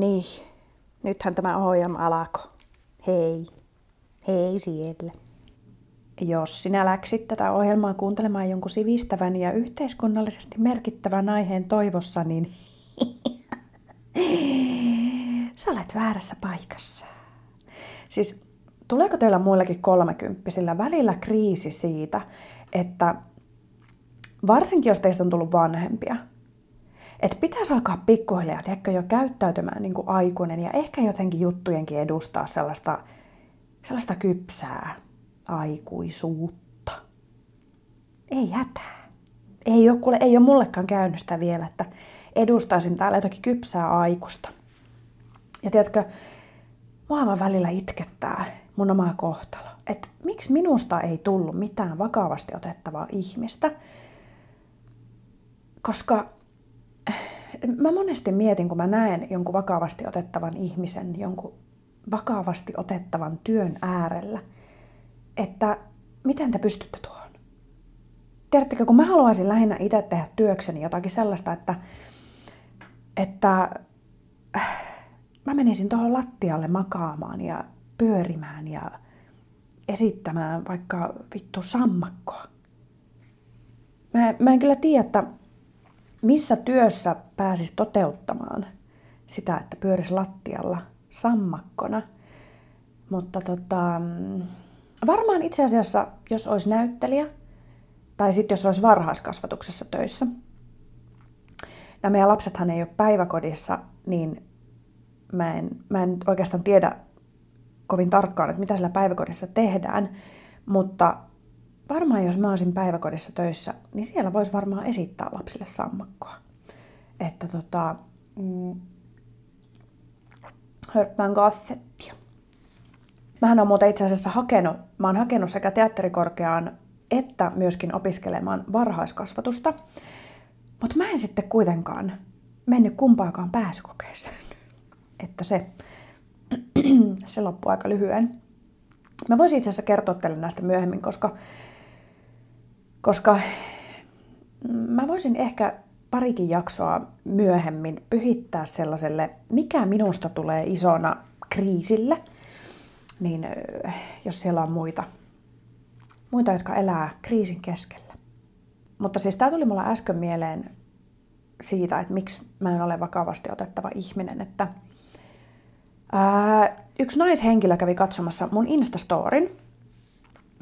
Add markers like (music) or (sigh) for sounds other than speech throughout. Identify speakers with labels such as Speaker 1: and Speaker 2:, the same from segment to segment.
Speaker 1: Niin, nythän tämä ohjelma alkoi. Hei, hei siellä. Jos sinä läksit tätä ohjelmaa kuuntelemaan jonkun sivistävän ja yhteiskunnallisesti merkittävän aiheen toivossa, niin (laughs) sä olet väärässä paikassa. Siis tuleeko teillä muillekin kolmekymppisillä välillä kriisi siitä, että varsinkin jos teistä on tullut vanhempia, että pitäisi alkaa pikkuhiljaa tiedätkö, jo käyttäytymään niin kuin aikuinen ja ehkä jotenkin juttujenkin edustaa sellaista, sellaista kypsää aikuisuutta. Ei hätää. Ei ole, kuule, ei ole mullekaan käynyt sitä vielä, että edustaisin täällä jotakin kypsää aikuista. Ja tiedätkö, mua välillä itkettää mun omaa kohtalo. Että miksi minusta ei tullut mitään vakavasti otettavaa ihmistä. Koska mä monesti mietin, kun mä näen jonkun vakavasti otettavan ihmisen, jonkun vakavasti otettavan työn äärellä, että miten te pystytte tuohon? Tiedättekö, kun mä haluaisin lähinnä itse tehdä työkseni jotakin sellaista, että, että mä menisin tuohon lattialle makaamaan ja pyörimään ja esittämään vaikka vittu sammakkoa. Mä, mä en kyllä tiedä, että missä työssä pääsis toteuttamaan sitä, että pyöris lattialla sammakkona. Mutta tota, varmaan itse asiassa, jos olisi näyttelijä, tai sitten jos olisi varhaiskasvatuksessa töissä, nämä meidän lapsethan ei ole päiväkodissa, niin mä en, mä en oikeastaan tiedä kovin tarkkaan, että mitä siellä päiväkodissa tehdään, mutta varmaan jos mä olisin päiväkodissa töissä, niin siellä voisi varmaan esittää lapsille sammakkoa. Että tota, mm, hörppään kaffettia. Mähän on muuten itse asiassa hakenut, mä oon hakenut sekä teatterikorkeaan että myöskin opiskelemaan varhaiskasvatusta. Mutta mä en sitten kuitenkaan mennyt kumpaakaan pääsykokeeseen. (laughs) Että se, (clears throat) se loppui aika lyhyen. Mä voisin itse asiassa kertoa teille näistä myöhemmin, koska koska mä voisin ehkä parikin jaksoa myöhemmin pyhittää sellaiselle, mikä minusta tulee isona kriisille, niin jos siellä on muita, muita jotka elää kriisin keskellä. Mutta siis tämä tuli mulla äsken mieleen siitä, että miksi mä en ole vakavasti otettava ihminen, että ää, yksi naishenkilö kävi katsomassa mun Instastorin,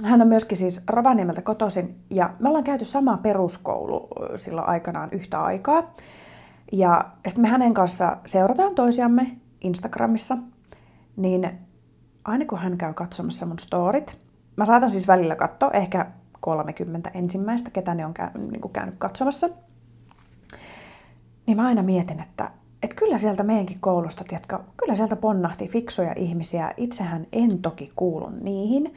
Speaker 1: hän on myöskin siis Rovaniemeltä kotoisin ja me ollaan käyty sama peruskoulu silloin aikanaan yhtä aikaa. Ja sitten me hänen kanssa seurataan toisiamme Instagramissa, niin aina kun hän käy katsomassa mun storit, mä saatan siis välillä katsoa ehkä 30 ensimmäistä, ketä ne on käy, niin käynyt katsomassa, niin mä aina mietin, että, että kyllä sieltä meidänkin koulusta, tiedätkö, kyllä sieltä ponnahti fiksuja ihmisiä. Itsehän en toki kuulu niihin,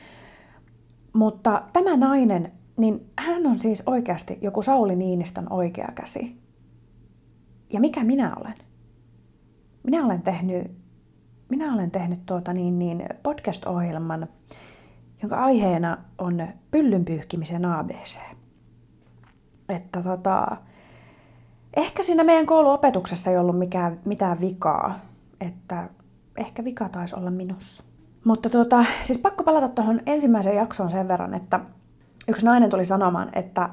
Speaker 1: mutta tämä nainen, niin hän on siis oikeasti joku Sauli Niinistön oikea käsi. Ja mikä minä olen? Minä olen tehnyt, minä olen tehnyt tuota niin, niin podcast-ohjelman, jonka aiheena on pyllynpyyhkimisen ABC. Että tota, ehkä siinä meidän kouluopetuksessa ei ollut mikään, mitään vikaa, että ehkä vika taisi olla minussa. Mutta tuota, siis pakko palata tuohon ensimmäiseen jaksoon sen verran, että yksi nainen tuli sanomaan, että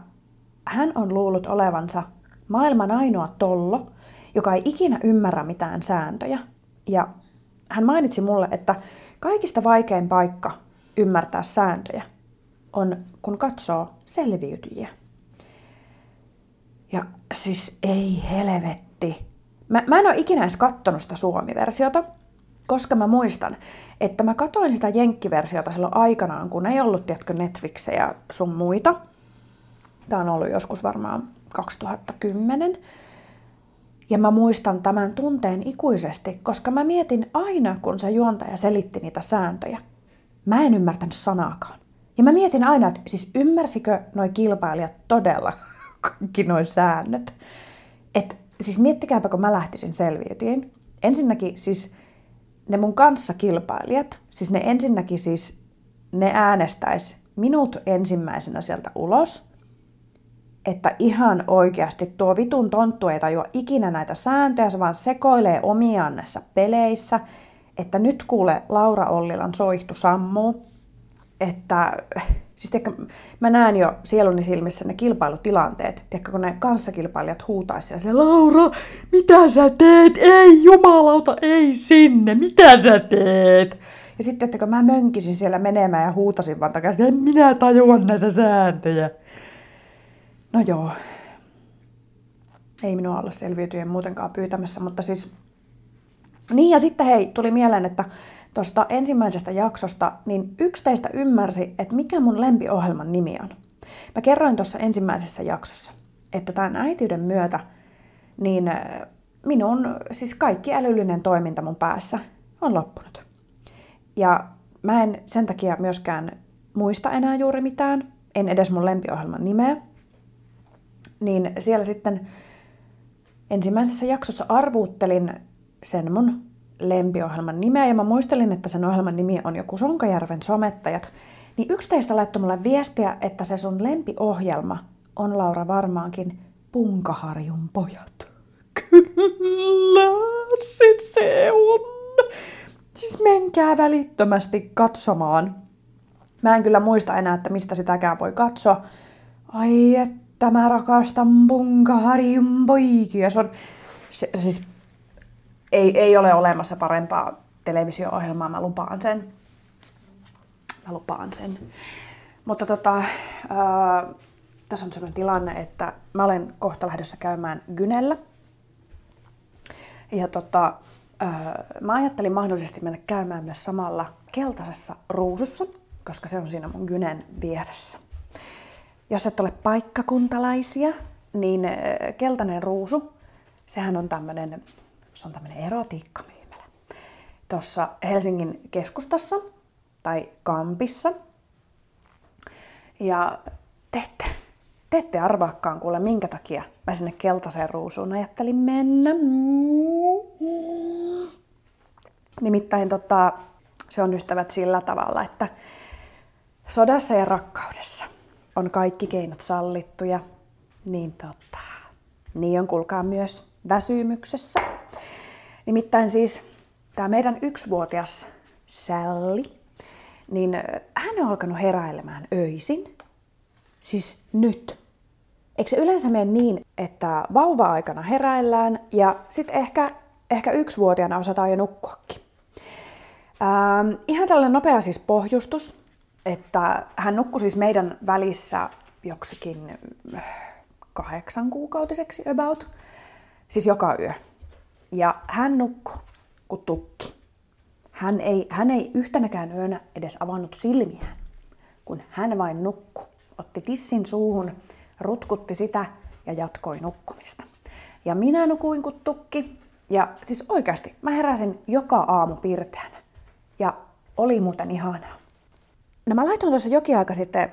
Speaker 1: hän on luullut olevansa maailman ainoa tollo, joka ei ikinä ymmärrä mitään sääntöjä. Ja hän mainitsi mulle, että kaikista vaikein paikka ymmärtää sääntöjä on, kun katsoo selviytyjiä. Ja siis ei helvetti. Mä, mä en ole ikinä edes kattonut sitä suomi-versiota, koska mä muistan, että mä katoin sitä jenkkiversiota silloin aikanaan, kun ei ollut, tiedätkö, Netflixejä sun muita. Tämä on ollut joskus varmaan 2010. Ja mä muistan tämän tunteen ikuisesti, koska mä mietin aina, kun se juontaja selitti niitä sääntöjä. Mä en ymmärtänyt sanaakaan. Ja mä mietin aina, että siis ymmärsikö noi kilpailijat todella (laughs) kaikki noin säännöt. Et siis miettikääpä, kun mä lähtisin selviytyin. Ensinnäkin siis ne mun kanssa kilpailijat, siis ne ensinnäkin siis, ne äänestäis minut ensimmäisenä sieltä ulos. että ihan oikeasti tuo vitun tonttu ei tajua ikinä näitä sääntöjä, se vaan sekoilee omiaan näissä peleissä, että nyt kuule Laura Ollilan soihtu sammuu, että siis tiedätkö, mä näen jo sieluni silmissä ne kilpailutilanteet, tiedätkö, kun ne kanssakilpailijat huutaisivat siellä, Laura, mitä sä teet? Ei jumalauta, ei sinne, mitä sä teet? Ja sitten, että mä mönkisin siellä menemään ja huutasin vaan takaisin, en minä tajua näitä sääntöjä. No joo, ei minua olla selviytyjen muutenkaan pyytämässä, mutta siis... Niin ja sitten hei, tuli mieleen, että tuosta ensimmäisestä jaksosta, niin yksi teistä ymmärsi, että mikä mun lempiohjelman nimi on. Mä kerroin tuossa ensimmäisessä jaksossa, että tämän äitiyden myötä, niin minun, siis kaikki älyllinen toiminta mun päässä on loppunut. Ja mä en sen takia myöskään muista enää juuri mitään, en edes mun lempiohjelman nimeä. Niin siellä sitten ensimmäisessä jaksossa arvuuttelin sen mun lempiohjelman nimeä ja mä muistelin, että sen ohjelman nimi on joku Sonkajärven somettajat. Niin yksi teistä laittoi mulle viestiä, että se sun lempiohjelma on Laura varmaankin Punkaharjun pojat. Kyllä, se, se on. Siis menkää välittömästi katsomaan. Mä en kyllä muista enää, että mistä sitäkään voi katsoa. Ai että mä rakastan Punkaharjun poikia. Se on, se, siis ei, ei ole olemassa parempaa televisio-ohjelmaa, mä lupaan sen. Mä lupaan sen. Mutta tota, ää, tässä on sellainen tilanne, että mä olen kohta lähdössä käymään Gynellä. Ja tota, ää, mä ajattelin mahdollisesti mennä käymään myös samalla keltaisessa ruusussa, koska se on siinä mun Gynen vieressä. Jos et ole paikkakuntalaisia, niin keltainen ruusu, sehän on tämmöinen se on tämmöinen erotiikkamyymälä. Tuossa Helsingin keskustassa tai Kampissa. Ja te ette, te ette arvaakaan kuule, minkä takia mä sinne keltaiseen ruusuun ajattelin mennä. Nimittäin tota, se on ystävät sillä tavalla, että sodassa ja rakkaudessa on kaikki keinot sallittuja, niin tota, niin on kuulkaa myös väsymyksessä. Nimittäin siis tämä meidän yksivuotias Sally, niin hän on alkanut heräilemään öisin. Siis nyt. Eikö se yleensä mene niin, että vauva-aikana heräillään ja sitten ehkä, ehkä yksivuotiaana osataan jo nukkuakin? Ähm, ihan tällainen nopea siis pohjustus, että hän nukkui siis meidän välissä joksikin kahdeksan kuukautiseksi about, siis joka yö. Ja hän nukkui kuin tukki. Hän ei, hän ei yhtenäkään yönä edes avannut silmiään, kun hän vain nukkui. Otti tissin suuhun, rutkutti sitä ja jatkoi nukkumista. Ja minä nukuin kuin tukki. Ja siis oikeasti, mä heräsin joka aamu pirteänä. Ja oli muuten ihanaa. No mä laitoin tuossa jokin aika sitten äh,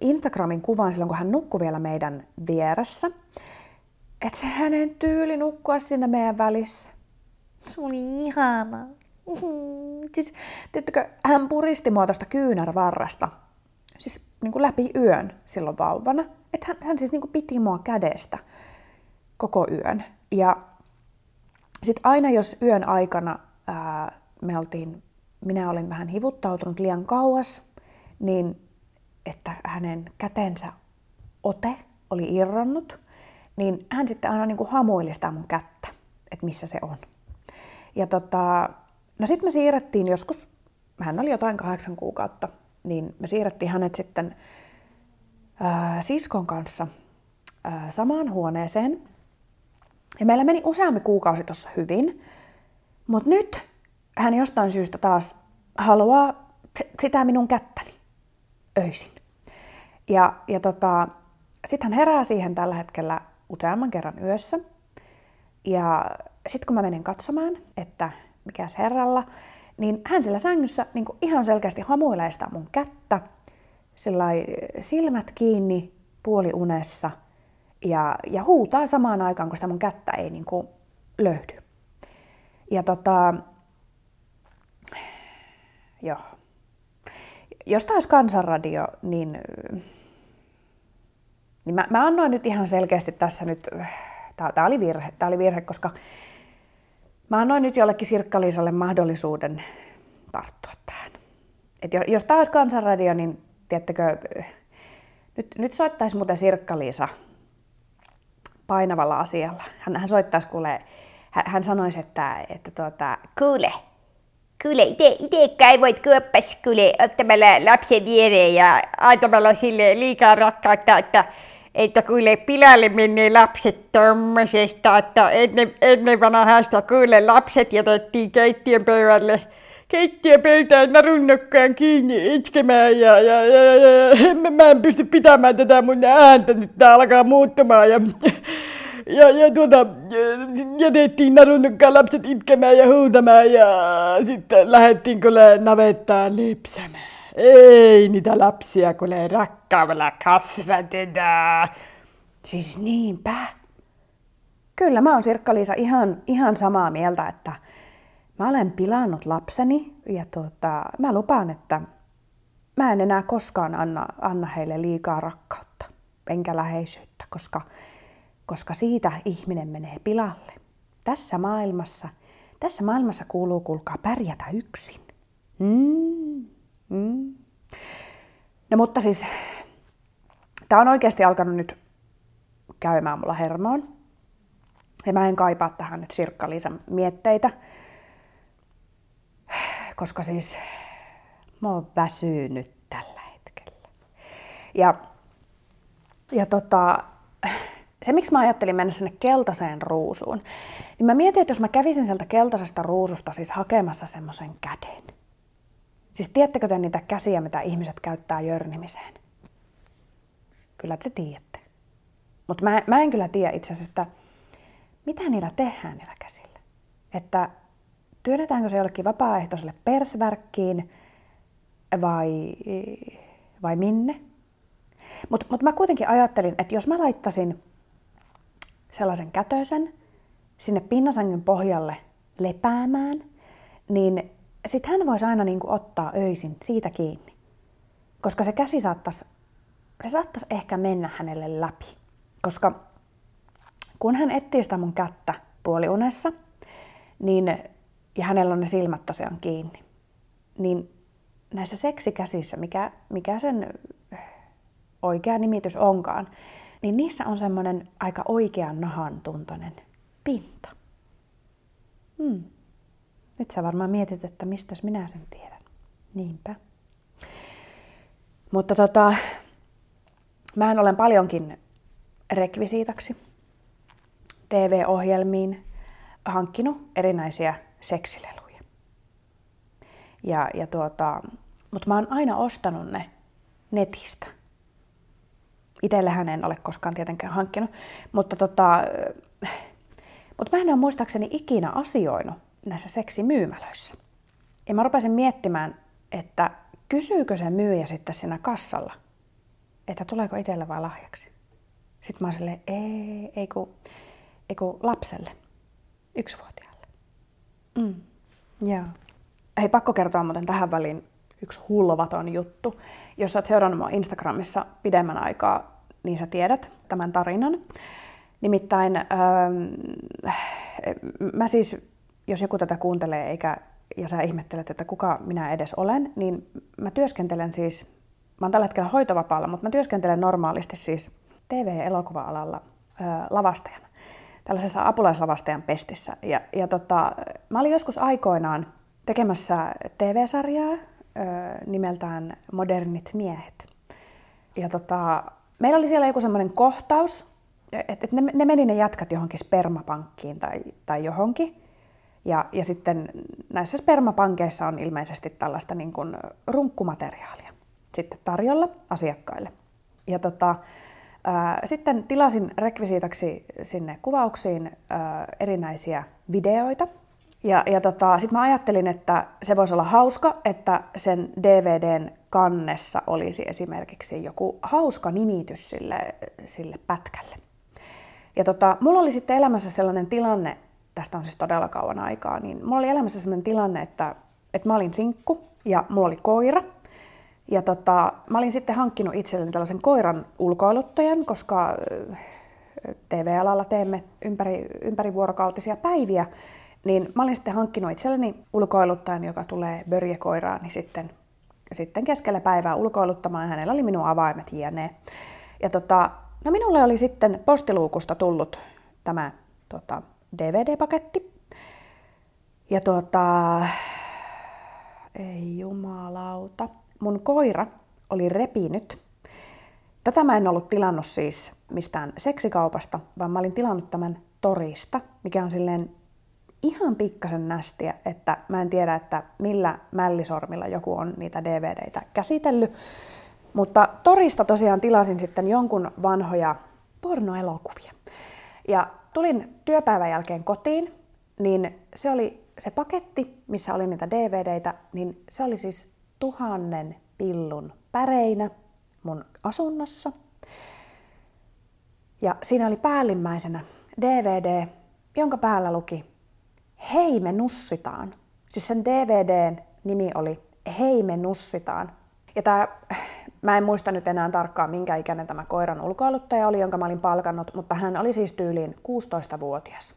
Speaker 1: Instagramin kuvan silloin, kun hän nukkui vielä meidän vieressä että se hänen tyyli nukkua siinä meidän välissä. Se oli ihana. (laughs) Siis, tiedättekö, hän puristi mua tuosta kyynärvarrasta, siis niin kuin läpi yön silloin vauvana. Että hän, hän siis niin kuin piti mua kädestä koko yön. Ja sitten aina jos yön aikana ää, me oltiin, minä olin vähän hivuttautunut liian kauas, niin että hänen kätensä ote oli irronnut, niin hän sitten aina niin kuin hamuili sitä mun kättä, että missä se on. Ja tota, no sitten me siirrettiin joskus, hän oli jotain kahdeksan kuukautta, niin me siirrettiin hänet sitten ää, siskon kanssa ää, samaan huoneeseen. Ja meillä meni useampi kuukausi tuossa hyvin, mutta nyt hän jostain syystä taas haluaa sitä minun kättäni öisin. Ja, ja tota, sitten hän herää siihen tällä hetkellä useamman kerran yössä. Ja sitten kun mä menen katsomaan, että mikäs herralla, niin hän sillä sängyssä niin ihan selkeästi hamuilee sitä mun kättä, silmät kiinni puoliunessa ja, ja huutaa samaan aikaan, kun sitä mun kättä ei niin kuin löydy. Ja tota, joo. Jos taas kansanradio, niin Niin mä, mä annoin nyt ihan selkeästi tässä nyt, tämä oli virhe, tämä oli virhe, koska mä annoin nyt jollekin Sirkka-Liisalle mahdollisuuden tarttua tähän. Et jos tämä olisi kansanradio, niin tiedättekö, nyt, nyt soittaisi muuten Sirkka-Liisa painavalla asialla. Hän, hän soittaisi kuule, hän, hän sanoisi, että, että tuota, kuule, kuule, ite, itekään voit kuoppas kuule ottamalla lapsen viereen ja antamalla sille liikaa rakkautta, että, että kuule pilalle menee lapset tommosesta, että ennen, ennen vanhasta kuule lapset jätettiin keittiön pöydälle keittiöpöytään narunnokkaan kiinni itkemään ja, ja, ja, ja, ja mä en pysty pitämään tätä mun ääntä, nyt tää alkaa muuttumaan ja, ja, ja tuota, jätettiin narunnokkaan lapset itkemään ja huutamaan ja sitten lähdettiin kyllä navettaan lipsämään. Ei niitä lapsia kuule rakkaavalla kasvatetaan. Siis niinpä. Kyllä mä oon Sirkka-Liisa ihan, ihan samaa mieltä, että mä olen pilannut lapseni ja tota, mä lupaan, että mä en enää koskaan anna, anna heille liikaa rakkautta enkä läheisyyttä, koska, koska siitä ihminen menee pilalle. Tässä maailmassa, tässä maailmassa kuuluu kulkaa pärjätä yksin. Mm, mm. No mutta siis, tämä on oikeasti alkanut nyt käymään mulla hermoon. Ja mä en kaipaa tähän nyt Sirkka-Liisan mietteitä koska siis mä oon väsynyt tällä hetkellä. Ja, ja tota, se, miksi mä ajattelin mennä sinne keltaiseen ruusuun, niin mä mietin, että jos mä kävisin sieltä keltaisesta ruususta siis hakemassa semmoisen käden. Siis tiedättekö te niitä käsiä, mitä ihmiset käyttää jörnimiseen? Kyllä te tiedätte. Mutta mä, mä en kyllä tiedä itse asiassa, että mitä niillä tehdään niillä käsillä. Että työnnetäänkö se jollekin vapaaehtoiselle persvärkkiin vai, vai minne. Mutta mut mä kuitenkin ajattelin, että jos mä laittasin sellaisen kätösen sinne pinnasängyn pohjalle lepäämään, niin sitten hän voisi aina niinku ottaa öisin siitä kiinni. Koska se käsi saattaisi, se saattaisi ehkä mennä hänelle läpi. Koska kun hän etsii sitä mun kättä puoliunessa, niin ja hänellä on ne silmät tosiaan kiinni. Niin näissä seksikäsissä, mikä, mikä sen oikea nimitys onkaan, niin niissä on semmoinen aika oikean nahan tuntoinen pinta. Hmm. Nyt sä varmaan mietit, että mistä minä sen tiedän. Niinpä. Mutta tota, mä olen paljonkin rekvisiitaksi TV-ohjelmiin hankkinut erinäisiä seksileluja. Ja, ja tuota, mutta mä oon aina ostanut ne netistä. Itsellähän en ole koskaan tietenkään hankkinut, mutta tota, mutta mä en ole muistaakseni ikinä asioinut näissä seksimyymälöissä. Ja mä rupesin miettimään, että kysyykö se myyjä sitten siinä kassalla, että tuleeko itselle vai lahjaksi. Sitten mä oon silleen, ei, ei kun, ei kun lapselle, yksivuotiaalle. Mm. Joo. Hei, pakko kertoa muuten tähän väliin yksi hulvaton juttu. Jos olet seurannut mua Instagramissa pidemmän aikaa, niin sä tiedät tämän tarinan. Nimittäin ähm, mä siis, jos joku tätä kuuntelee eikä, ja sä ihmettelet, että kuka minä edes olen, niin mä työskentelen siis, mä oon tällä hetkellä hoitovapaalla, mutta mä työskentelen normaalisti siis TV-elokuva-alalla äh, lavastajana tällaisessa apulaislavastajan pestissä. Ja, ja tota, mä olin joskus aikoinaan tekemässä TV-sarjaa ö, nimeltään Modernit miehet. Ja tota, meillä oli siellä joku semmoinen kohtaus, että et ne, ne meni ne jätkät johonkin spermapankkiin tai, tai johonkin. Ja, ja sitten näissä spermapankeissa on ilmeisesti tällaista niin kuin runkkumateriaalia sitten tarjolla asiakkaille. Ja tota, sitten tilasin rekvisiitaksi sinne kuvauksiin erinäisiä videoita. Ja, ja tota, sitten mä ajattelin, että se voisi olla hauska, että sen DVDn kannessa olisi esimerkiksi joku hauska nimitys sille, sille pätkälle. Ja tota, mulla oli sitten elämässä sellainen tilanne, tästä on siis todella kauan aikaa, niin mulla oli elämässä sellainen tilanne, että, että mä olin sinkku ja mulla oli koira. Ja tota, mä olin sitten hankkinut itselleni tällaisen koiran ulkoiluttajan, koska TV-alalla teemme ympäri, ympärivuorokautisia päiviä, niin mä olin sitten hankkinut itselleni ulkoiluttajan, joka tulee börjekoiraani sitten, sitten keskellä päivää ulkoiluttamaan, hänellä oli minun avaimet jne. Ja tota, no minulle oli sitten postiluukusta tullut tämä tota, DVD-paketti. Ja tota, ei jumalauta, mun koira oli repinyt. Tätä mä en ollut tilannut siis mistään seksikaupasta, vaan mä olin tilannut tämän torista, mikä on silleen ihan pikkasen nästiä, että mä en tiedä, että millä mällisormilla joku on niitä DVDitä käsitellyt. Mutta torista tosiaan tilasin sitten jonkun vanhoja pornoelokuvia. Ja tulin työpäivän jälkeen kotiin, niin se oli se paketti, missä oli niitä DVDitä, niin se oli siis tuhannen pillun päreinä mun asunnossa. Ja siinä oli päällimmäisenä DVD, jonka päällä luki Hei me nussitaan. Siis sen DVDn nimi oli Hei me nussitaan. Ja tää, mä en muista nyt enää tarkkaan minkä ikäinen tämä koiran ulkoiluttaja oli, jonka mä olin palkannut, mutta hän oli siis tyyliin 16-vuotias.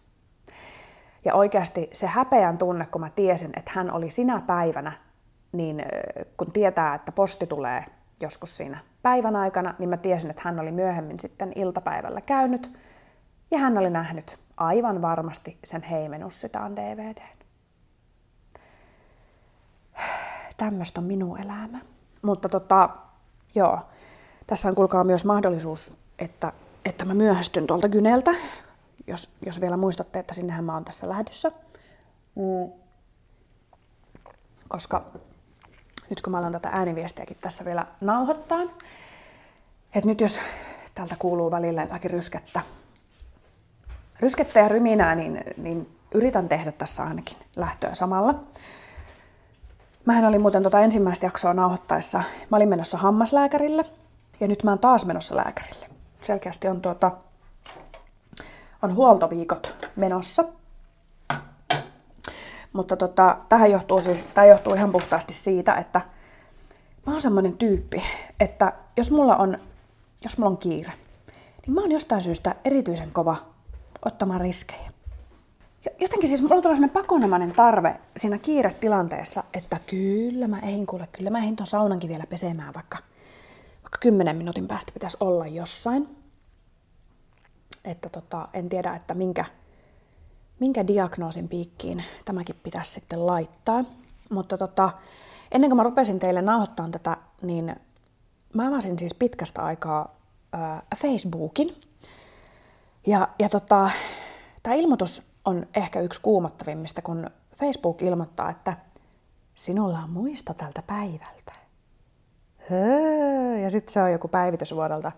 Speaker 1: Ja oikeasti se häpeän tunne, kun mä tiesin, että hän oli sinä päivänä, niin kun tietää, että posti tulee joskus siinä päivän aikana, niin mä tiesin, että hän oli myöhemmin sitten iltapäivällä käynyt ja hän oli nähnyt aivan varmasti sen Heimenussitaan DVDn. Tämmöistä on minun elämä. Mutta tota, joo, tässä on kuulkaa myös mahdollisuus, että, että mä myöhästyn tuolta Gyneltä, jos, jos vielä muistatte, että sinnehän mä oon tässä lähdössä. Mm. Koska nyt kun mä alan tätä ääniviestiäkin tässä vielä nauhoittaa, että nyt jos täältä kuuluu välillä jotakin ryskettä, ryskettä ja ryminää, niin, niin yritän tehdä tässä ainakin lähtöä samalla. Mähän olin muuten tota ensimmäistä jaksoa nauhoittaessa, mä olin menossa hammaslääkärille ja nyt mä oon taas menossa lääkärille. Selkeästi on, tuota, on huoltoviikot menossa. Mutta tota, tähän johtuu siis, tämä johtuu ihan puhtaasti siitä, että mä oon semmoinen tyyppi, että jos mulla on, jos mulla on kiire, niin mä oon jostain syystä erityisen kova ottamaan riskejä. Jotenkin siis mulla tulee sellainen pakonomainen tarve siinä kiiretilanteessa, että kyllä mä eihin kuule, kyllä mä eihin ton saunankin vielä pesemään, vaikka, vaikka kymmenen minuutin päästä pitäisi olla jossain. Että tota, en tiedä, että minkä, minkä diagnoosin piikkiin tämäkin pitäisi sitten laittaa. Mutta tota, ennen kuin mä rupesin teille nauhoittaa tätä, niin mä avasin siis pitkästä aikaa ää, Facebookin. Ja, ja tota, tämä ilmoitus on ehkä yksi kuumottavimmista, kun Facebook ilmoittaa, että sinulla on muisto tältä päivältä. Ja sitten se on joku päivitys vuodelta,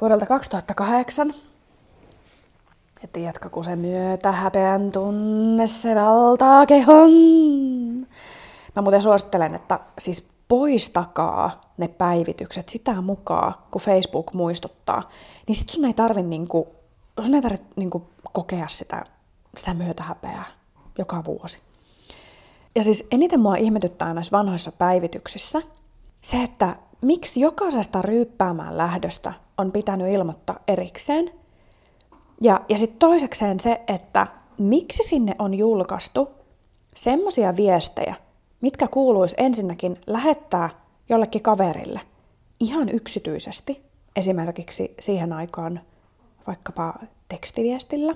Speaker 1: vuodelta 2008. Ja tiedätkö, kun se myötä häpeän tunne, se valtaa kehon. Mä muuten suosittelen, että siis poistakaa ne päivitykset sitä mukaan, kun Facebook muistuttaa. Niin sit sun ei tarvi niinku, sun ei tarvi niinku kokea sitä, sitä myötähäpeää joka vuosi. Ja siis eniten mua ihmetyttää näissä vanhoissa päivityksissä se, että miksi jokaisesta ryyppäämään lähdöstä on pitänyt ilmoittaa erikseen. Ja, ja sitten toisekseen se, että miksi sinne on julkaistu semmoisia viestejä, mitkä kuuluisi ensinnäkin lähettää jollekin kaverille ihan yksityisesti, esimerkiksi siihen aikaan vaikkapa tekstiviestillä.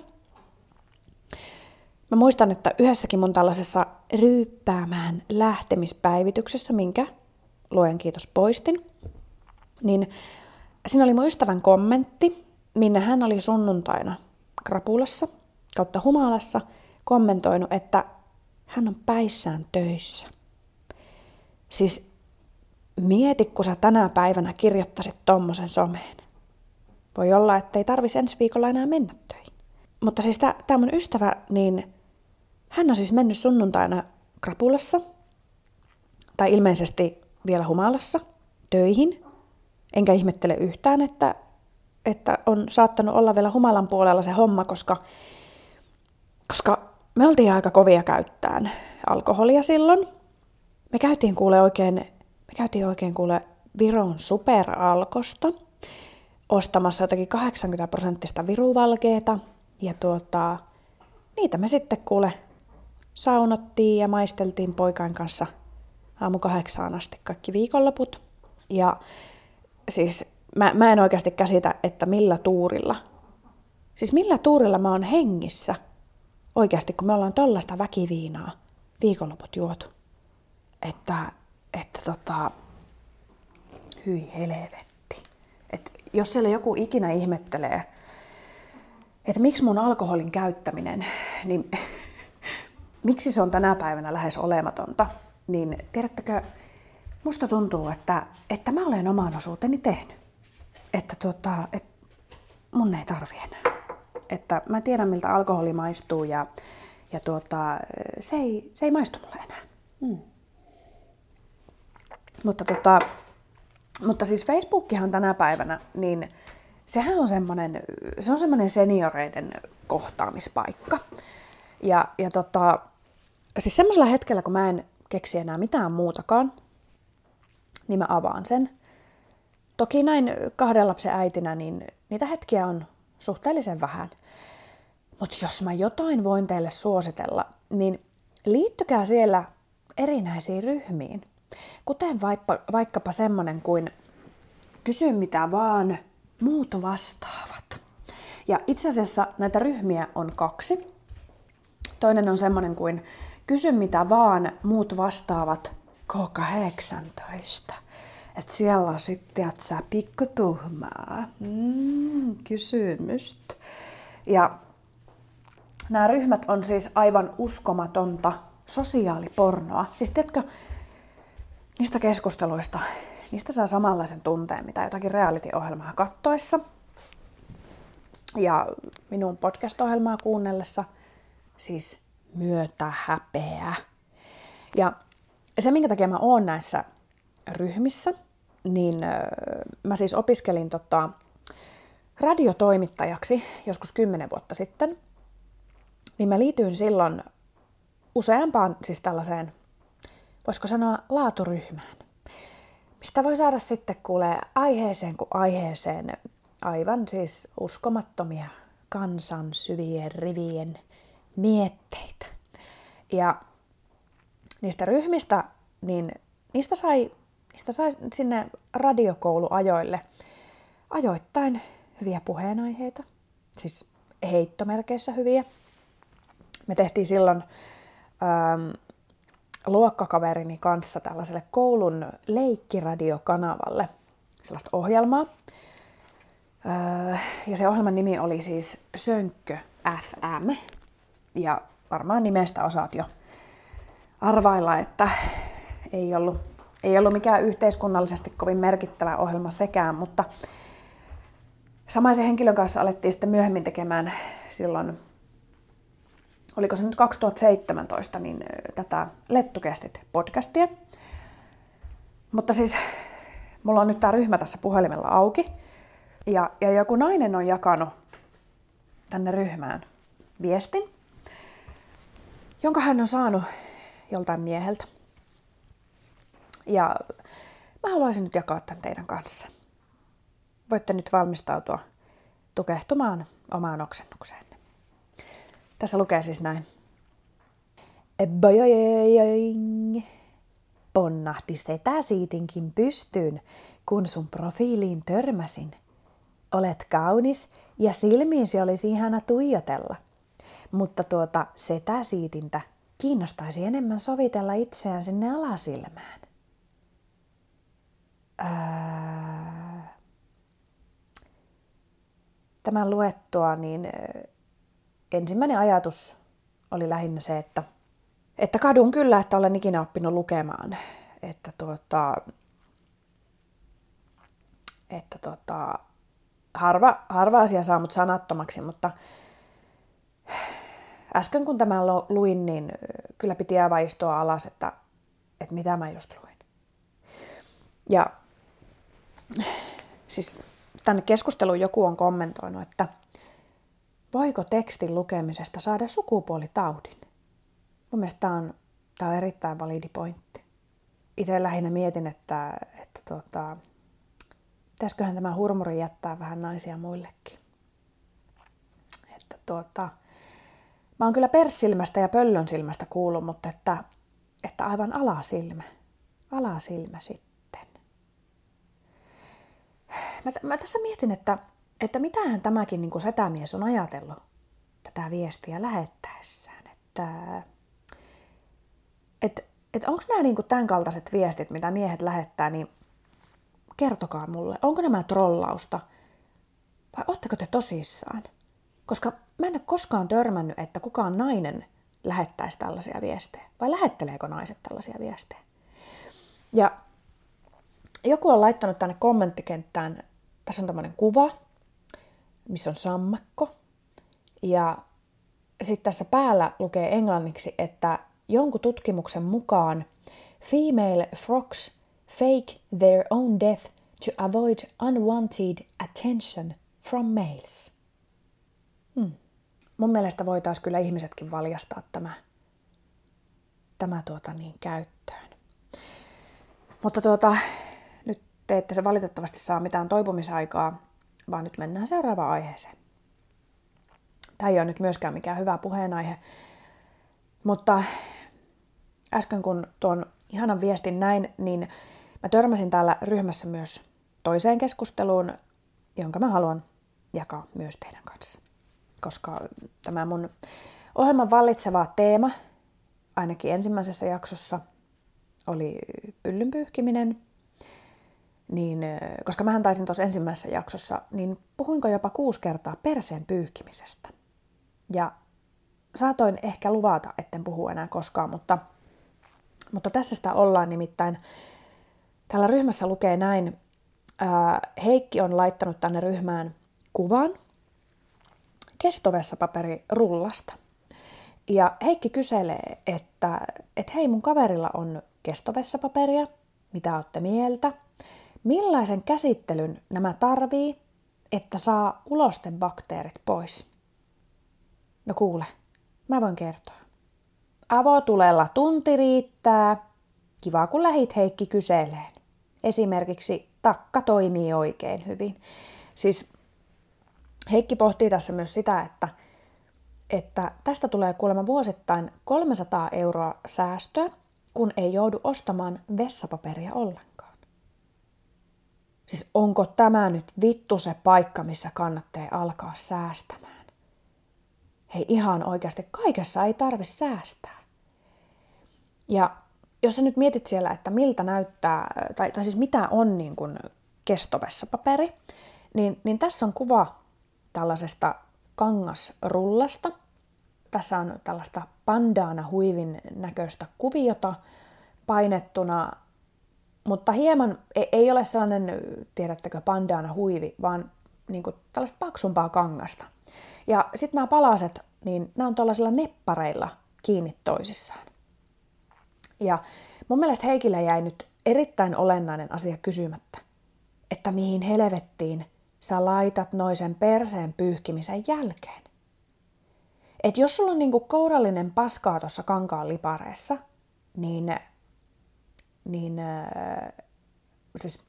Speaker 1: Mä muistan, että yhdessäkin mun tällaisessa ryyppäämään lähtemispäivityksessä, minkä luojan kiitos poistin, niin siinä oli mun ystävän kommentti, minne hän oli sunnuntaina krapulassa kautta humalassa kommentoinut, että hän on päissään töissä. Siis mieti, kun sä tänä päivänä kirjoittaisit tommosen someen. Voi olla, että ei tarvisi ensi viikolla enää mennä töihin. Mutta siis tämä mun ystävä, niin hän on siis mennyt sunnuntaina krapulassa, tai ilmeisesti vielä humalassa, töihin. Enkä ihmettele yhtään, että, että on saattanut olla vielä humalan puolella se homma, koska, koska me oltiin aika kovia käyttään alkoholia silloin. Me käytiin kuule oikein, me käytiin oikein kuule Viron superalkosta ostamassa jotakin 80 prosenttista viruvalkeeta. Ja tuota, niitä me sitten kuule saunottiin ja maisteltiin poikain kanssa aamu kahdeksaan asti kaikki viikonloput. Ja siis mä, mä en oikeasti käsitä, että millä tuurilla, siis millä tuurilla mä oon hengissä oikeasti, kun me ollaan tollasta väkiviinaa viikonloput juotu. Että, että tota, hyi helvetti. Et jos siellä joku ikinä ihmettelee, että miksi mun alkoholin käyttäminen, niin miksi se on tänä päivänä lähes olematonta, niin tiedättekö, musta tuntuu, että, että mä olen oman osuuteni tehnyt. Että tota, et mun ei tarvi enää. Että mä tiedän, miltä alkoholi maistuu ja, ja tuota, se, ei, se ei maistu mulle enää. Mm. Mutta, tota, mutta siis Facebookkihan tänä päivänä, niin sehän on semmoinen, se on semmoinen senioreiden kohtaamispaikka. Ja, ja tota, siis semmoisella hetkellä, kun mä en keksi enää mitään muutakaan, niin mä avaan sen. Toki näin kahden lapsen äitinä, niin niitä hetkiä on suhteellisen vähän. Mutta jos mä jotain voin teille suositella, niin liittykää siellä erinäisiin ryhmiin. Kuten vaikka, vaikkapa semmonen kuin kysy mitä vaan, muut vastaavat. Ja itse asiassa näitä ryhmiä on kaksi. Toinen on semmoinen kuin kysy mitä vaan, muut vastaavat K18. Et siellä on sitten, että sä pikku tuhmaa mm, kysymystä. Ja nämä ryhmät on siis aivan uskomatonta sosiaalipornoa. Siis tiedätkö, niistä keskusteluista, niistä saa samanlaisen tunteen, mitä jotakin reality-ohjelmaa kattoessa. Ja minun podcast-ohjelmaa kuunnellessa, siis myötä häpeä. Ja se, minkä takia mä oon näissä ryhmissä, niin mä siis opiskelin tota, radiotoimittajaksi joskus kymmenen vuotta sitten. Niin mä liityin silloin useampaan siis tällaiseen, voisiko sanoa, laaturyhmään. Mistä voi saada sitten kuulee aiheeseen kuin aiheeseen aivan siis uskomattomia kansan syvien rivien mietteitä. Ja niistä ryhmistä, niin niistä sai, niistä sai sinne radiokouluajoille ajoittain hyviä puheenaiheita, siis heittomerkeissä hyviä. Me tehtiin silloin ähm, luokkakaverini kanssa tällaiselle koulun leikkiradiokanavalle sellaista ohjelmaa. Öö, ja se ohjelman nimi oli siis Sönkkö FM. Ja varmaan nimestä osaat jo arvailla, että ei ollut, ei ollut mikään yhteiskunnallisesti kovin merkittävä ohjelma sekään, mutta samaisen henkilön kanssa alettiin sitten myöhemmin tekemään silloin, oliko se nyt 2017, niin tätä Lettukestit podcastia. Mutta siis mulla on nyt tämä ryhmä tässä puhelimella auki, ja, ja joku nainen on jakanut tänne ryhmään viestin, jonka hän on saanut joltain mieheltä. Ja mä haluaisin nyt jakaa tämän teidän kanssa. Voitte nyt valmistautua tukehtumaan omaan oksennukseen. Tässä lukee siis näin. Bojojojoing. Ponnahti setä siitinkin pystyyn, kun sun profiiliin törmäsin. Olet kaunis ja silmiisi olisi ihana tuijotella. Mutta tuota setäsiitintä kiinnostaisi enemmän sovitella itseään sinne alasilmään. Ää... Tämän luettua, niin ensimmäinen ajatus oli lähinnä se, että, että kadun kyllä, että olen ikinä oppinut lukemaan. Että, tuota, että tuota, harva, harva asia saa mut sanattomaksi, mutta äsken kun tämän luin, niin kyllä piti aivan istua alas, että, että mitä mä just luin. Ja siis tänne keskusteluun joku on kommentoinut, että voiko tekstin lukemisesta saada sukupuolitaudin? Mun mielestä tämä on, tämä on erittäin validi pointti. itse lähinnä mietin, että, että tuota, pitäisiköhän tämä hurmuri jättää vähän naisia muillekin. Että tuota, mä oon kyllä perssilmästä ja pöllön silmästä kuullut, mutta että, että aivan alasilmä. Alasilmä sitten. Mä, mä tässä mietin, että, että mitähän tämäkin niin kuin setämies on ajatellut tätä viestiä lähettäessään. Että, että, että onko nämä niin kuin tämän kaltaiset viestit, mitä miehet lähettää, niin kertokaa mulle, onko nämä trollausta vai ootteko te tosissaan? Koska mä en ole koskaan törmännyt, että kukaan nainen lähettäisi tällaisia viestejä. Vai lähetteleekö naiset tällaisia viestejä? Ja joku on laittanut tänne kommenttikenttään, tässä on tämmöinen kuva, missä on sammakko. Ja sitten tässä päällä lukee englanniksi, että jonkun tutkimuksen mukaan female frogs fake their own death to avoid unwanted attention from males. Hmm. Mun mielestä voitaisiin kyllä ihmisetkin valjastaa tämä, tämä tuota niin, käyttöön. Mutta tuota, nyt te ette se valitettavasti saa mitään toipumisaikaa, vaan nyt mennään seuraavaan aiheeseen. Tämä ei ole nyt myöskään mikään hyvä puheenaihe, mutta äsken kun tuon ihanan viestin näin, niin mä törmäsin täällä ryhmässä myös toiseen keskusteluun, jonka mä haluan jakaa myös teidän kanssa. Koska tämä mun ohjelman vallitseva teema, ainakin ensimmäisessä jaksossa, oli pyllyn pyyhkiminen. Niin, koska mä taisin tuossa ensimmäisessä jaksossa, niin puhuinko jopa kuusi kertaa perseen pyyhkimisestä. Ja saatoin ehkä luvata, etten puhu enää koskaan, mutta, mutta tässä sitä ollaan nimittäin. Täällä ryhmässä lukee näin, Heikki on laittanut tänne ryhmään kuvan kestovessapaperirullasta. Ja Heikki kyselee, että, että hei mun kaverilla on kestovessapaperia, mitä olette mieltä? Millaisen käsittelyn nämä tarvii, että saa ulosten bakteerit pois? No kuule, mä voin kertoa. Avotulella tunti riittää. Kiva kun lähit Heikki kyseleen. Esimerkiksi takka toimii oikein hyvin. Siis Heikki pohtii tässä myös sitä, että, että tästä tulee kuulemma vuosittain 300 euroa säästöä, kun ei joudu ostamaan vessapaperia ollenkaan. Siis onko tämä nyt vittu se paikka, missä kannattaa alkaa säästämään? Hei ihan oikeasti, kaikessa ei tarvi säästää. Ja jos sä nyt mietit siellä, että miltä näyttää, tai, tai siis mitä on niin kuin kestovessapaperi, niin, niin tässä on kuva tällaisesta kangasrullasta. Tässä on tällaista pandaana huivin näköistä kuviota painettuna, mutta hieman ei, ei ole sellainen, tiedättekö, pandaana huivi, vaan niin kuin tällaista paksumpaa kangasta. Ja sitten nämä palaset, niin nämä on tällaisilla neppareilla kiinni toisissaan. Ja mun mielestä Heikille jäi nyt erittäin olennainen asia kysymättä, että mihin helvettiin sä laitat noisen perseen pyyhkimisen jälkeen. Et jos sulla on niinku kourallinen paskaa tuossa kankaan lipareessa, niin, niin äh, siis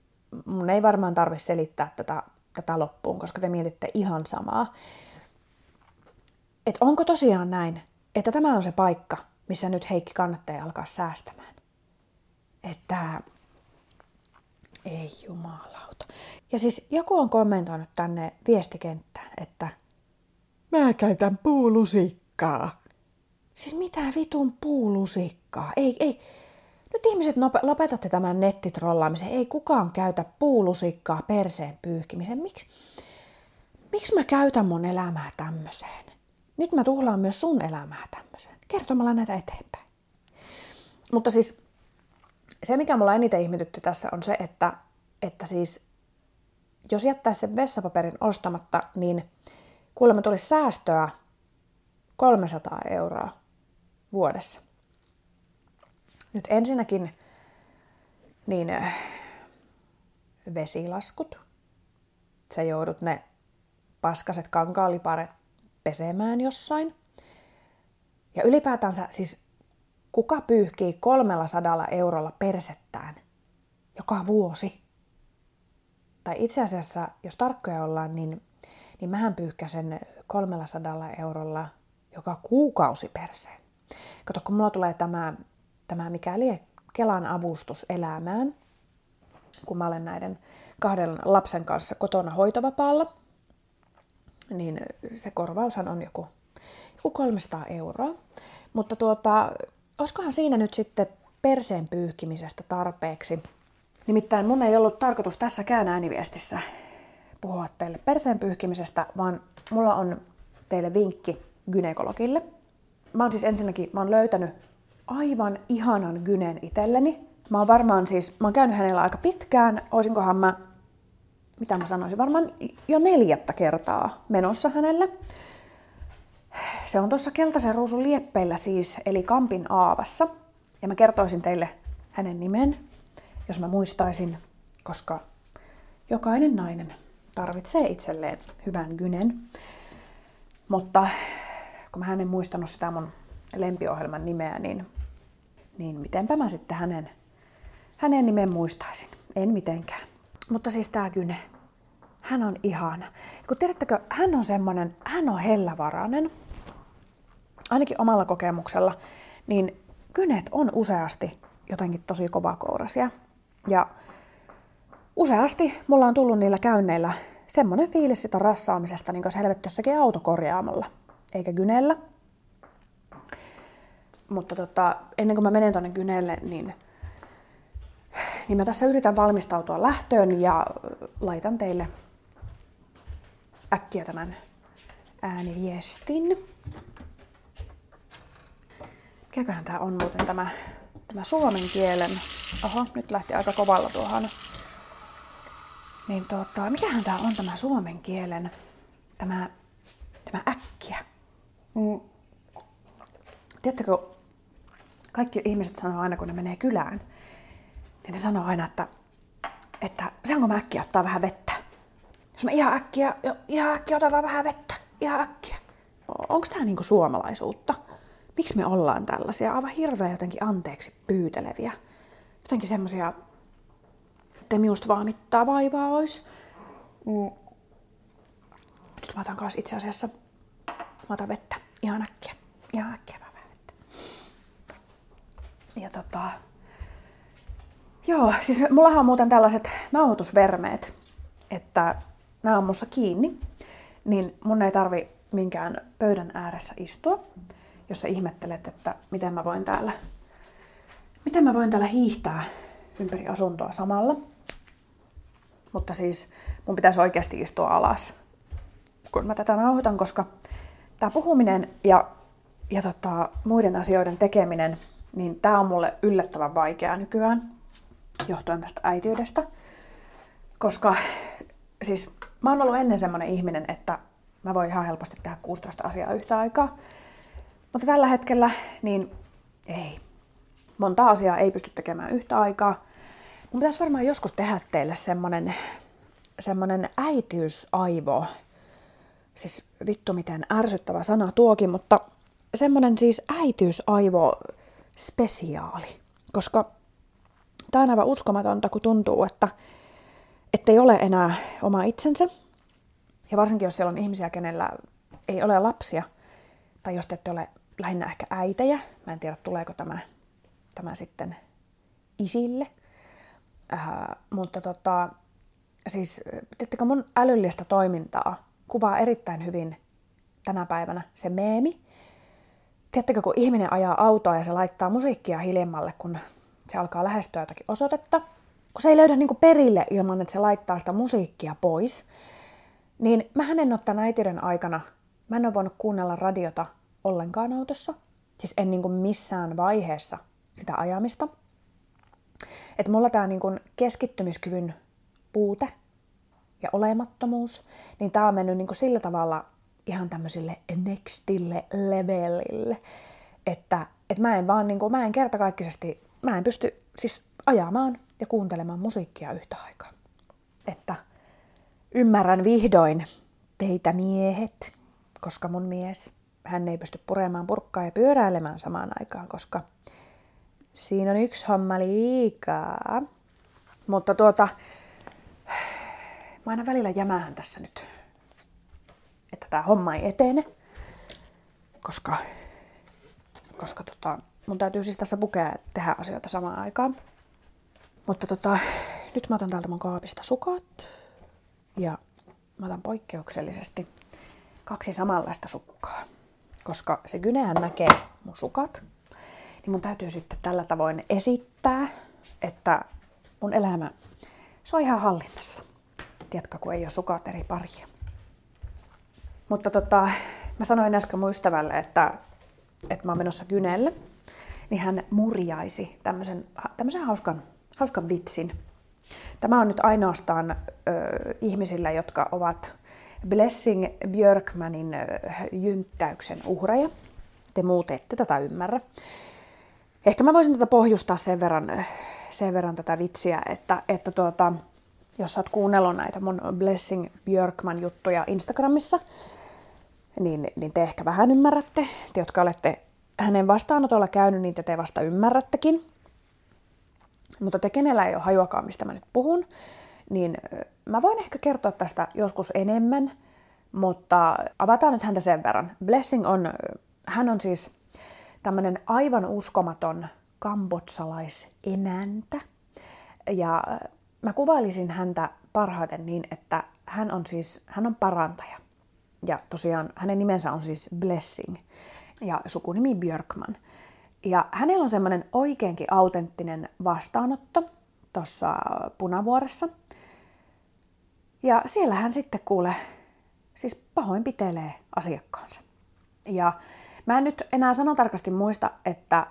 Speaker 1: mun ei varmaan tarvitse selittää tätä, tätä loppuun, koska te mietitte ihan samaa. Et onko tosiaan näin, että tämä on se paikka, missä nyt Heikki kannattaa alkaa säästämään? Että ei jumalauta. Ja siis joku on kommentoinut tänne viestikenttään, että mä käytän puulusikkaa. Siis mitä vitun puulusikkaa? Ei, ei. Nyt ihmiset lopetatte tämän nettitrollaamisen. Ei kukaan käytä puulusikkaa perseen pyyhkimiseen. Miksi? Miksi mä käytän mun elämää tämmöiseen? Nyt mä tuhlaan myös sun elämää tämmöiseen. Kertomalla näitä eteenpäin. Mutta siis se, mikä mulla eniten ihmetytti tässä, on se, että, että siis jos jättäisi sen vessapaperin ostamatta, niin kuulemma tulisi säästöä 300 euroa vuodessa. Nyt ensinnäkin niin äh, vesilaskut. Sä joudut ne paskaset kankaaliparet pesemään jossain. Ja ylipäätänsä siis kuka pyyhkii 300 eurolla persettään joka vuosi? Tai itse asiassa, jos tarkkoja ollaan, niin, niin mähän pyyhkäsen 300 eurolla joka kuukausi perseen. Kato, kun mulla tulee tämä, tämä mikäli Kelan avustus elämään, kun mä olen näiden kahden lapsen kanssa kotona hoitovapaalla, niin se korvaushan on joku, joku 300 euroa. Mutta tuota, olisikohan siinä nyt sitten perseen pyyhkimisestä tarpeeksi? Nimittäin mun ei ollut tarkoitus tässäkään ääniviestissä puhua teille perseen pyyhkimisestä, vaan mulla on teille vinkki gynekologille. Mä oon siis ensinnäkin, mä oon löytänyt aivan ihanan gynen itselleni. Mä oon varmaan siis, mä oon käynyt hänellä aika pitkään, oisinkohan mä, mitä mä sanoisin, varmaan jo neljättä kertaa menossa hänelle. Se on tuossa keltaisen ruusun lieppeillä siis, eli Kampin Aavassa. Ja mä kertoisin teille hänen nimen, jos mä muistaisin, koska jokainen nainen tarvitsee itselleen hyvän gynen. Mutta kun mä en muistanut sitä mun lempiohjelman nimeä, niin, niin mitenpä mä sitten hänen, hänen nimen muistaisin. En mitenkään. Mutta siis tää Gyne, hän on ihana. Kun tiedättekö, hän on semmonen, hän on hellävarainen. Ainakin omalla kokemuksella, niin Gynet on useasti jotenkin tosi kovakourasia. Ja useasti mulla on tullut niillä käynneillä semmoinen fiilis sitä rassaamisesta, niin kuin helvetti jossakin autokorjaamolla, eikä Gynellä. Mutta tota, ennen kuin mä menen tonne Gynelle, niin, niin mä tässä yritän valmistautua lähtöön ja laitan teille äkkiä tämän ääniviestin. Mikäköhän tää on muuten tämä, tämä suomen kielen? Oho, nyt lähti aika kovalla tuohon. Niin tota, mikähän tää on tämä suomen kielen, tämä, tämä äkkiä? Mm. Tiedättekö, kaikki ihmiset sanoo aina, kun ne menee kylään, niin ne sanoo aina, että, että saanko mä äkkiä ottaa vähän vettä? Jos mä ihan äkkiä, ihan äkkiä otan vaan vähän vettä, ihan äkkiä. Onko tämä niinku suomalaisuutta? Miksi me ollaan tällaisia aivan hirveän jotenkin anteeksi pyyteleviä? Jotenkin semmosia, että minusta vaan mittaa vaivaa ois. Mm. Nyt mä otan kanssa itse asiassa, mä otan vettä ihan äkkiä, ihan äkkiä ja tota, joo, siis mullahan on muuten tällaiset nauhoitusvermeet, että nämä on mussa kiinni, niin mun ei tarvi minkään pöydän ääressä istua, jos sä ihmettelet, että miten mä voin täällä, miten mä voin täällä hiihtää ympäri asuntoa samalla. Mutta siis mun pitäisi oikeasti istua alas, kun mä tätä nauhoitan, koska tämä puhuminen ja, ja tota, muiden asioiden tekeminen niin tämä on mulle yllättävän vaikeaa nykyään, johtuen tästä äitiydestä. Koska siis mä oon ollut ennen semmoinen ihminen, että mä voin ihan helposti tehdä 16 asiaa yhtä aikaa. Mutta tällä hetkellä niin ei. Monta asiaa ei pysty tekemään yhtä aikaa. Mun pitäisi varmaan joskus tehdä teille semmonen, semmonen äitiysaivo. Siis vittu miten ärsyttävä sana tuokin, mutta semmonen siis äitiysaivo spesiaali. Koska tämä on aivan uskomatonta, kun tuntuu, että ei ole enää oma itsensä. Ja varsinkin, jos siellä on ihmisiä, kenellä ei ole lapsia, tai jos te ette ole lähinnä ehkä äitejä, mä en tiedä tuleeko tämä, tämä sitten isille. Äh, mutta tota, siis, tiedättekö, mun älyllistä toimintaa kuvaa erittäin hyvin tänä päivänä se meemi, Tiedättekö, kun ihminen ajaa autoa ja se laittaa musiikkia hiljemmalle, kun se alkaa lähestyä jotakin osoitetta, kun se ei löydä niin perille ilman, että se laittaa sitä musiikkia pois, niin mä en ole tämän äitiyden aikana, mä en ole voinut kuunnella radiota ollenkaan autossa. Siis en niin kuin missään vaiheessa sitä ajamista. Että mulla tämä niin kuin keskittymiskyvyn puute ja olemattomuus, niin tämä on mennyt niin kuin sillä tavalla ihan tämmöisille nextille levelille, että, että mä en vaan, niin kuin, mä en kertakaikkisesti, mä en pysty siis ajamaan ja kuuntelemaan musiikkia yhtä aikaa. Että ymmärrän vihdoin teitä miehet, koska mun mies, hän ei pysty puremaan purkkaa ja pyöräilemään samaan aikaan, koska Siinä on yksi homma liikaa. Mutta tuota, mä aina välillä jämähän tässä nyt, että tämä homma ei etene. Koska, koska tota, mun täytyy siis tässä pukea ja tehdä asioita samaan aikaan. Mutta tota, nyt mä otan täältä mun kaapista sukat. Ja mä otan poikkeuksellisesti kaksi samanlaista sukkaa. Koska se Gynehän näkee mun sukat, niin mun täytyy sitten tällä tavoin esittää, että mun elämä, se on ihan hallinnassa. Tiedätkö, kun ei ole sukat eri paria. Mutta tota, mä sanoin äsken mun ystävälle, että, että mä oon menossa Gynelle, niin hän murjaisi tämmöisen, tämmöisen hauskan, hauskan vitsin. Tämä on nyt ainoastaan ö, ihmisillä, jotka ovat Blessing Björkmanin jynttäyksen uhreja. Te muut ette tätä ymmärrä. Ehkä mä voisin tätä pohjustaa sen verran, sen verran tätä vitsiä, että, että tuota, jos sä oot kuunnellut näitä mun Blessing Björkman juttuja Instagramissa, niin, niin te ehkä vähän ymmärrätte. Te, jotka olette hänen vastaanotolla käynyt, niin te, te vasta ymmärrättekin. Mutta te, kenellä ei ole hajuakaan, mistä mä nyt puhun, niin mä voin ehkä kertoa tästä joskus enemmän, mutta avataan nyt häntä sen verran. Blessing on, hän on siis tämmöinen aivan uskomaton kambotsalaisemäntä. Ja mä kuvailisin häntä parhaiten niin, että hän on siis, hän on parantaja. Ja tosiaan hänen nimensä on siis Blessing ja sukunimi Björkman. Ja hänellä on semmoinen oikeinkin autenttinen vastaanotto tuossa Punavuoressa. Ja siellä hän sitten kuule, siis pahoinpitelee asiakkaansa. Ja mä en nyt enää sanatarkasti muista, että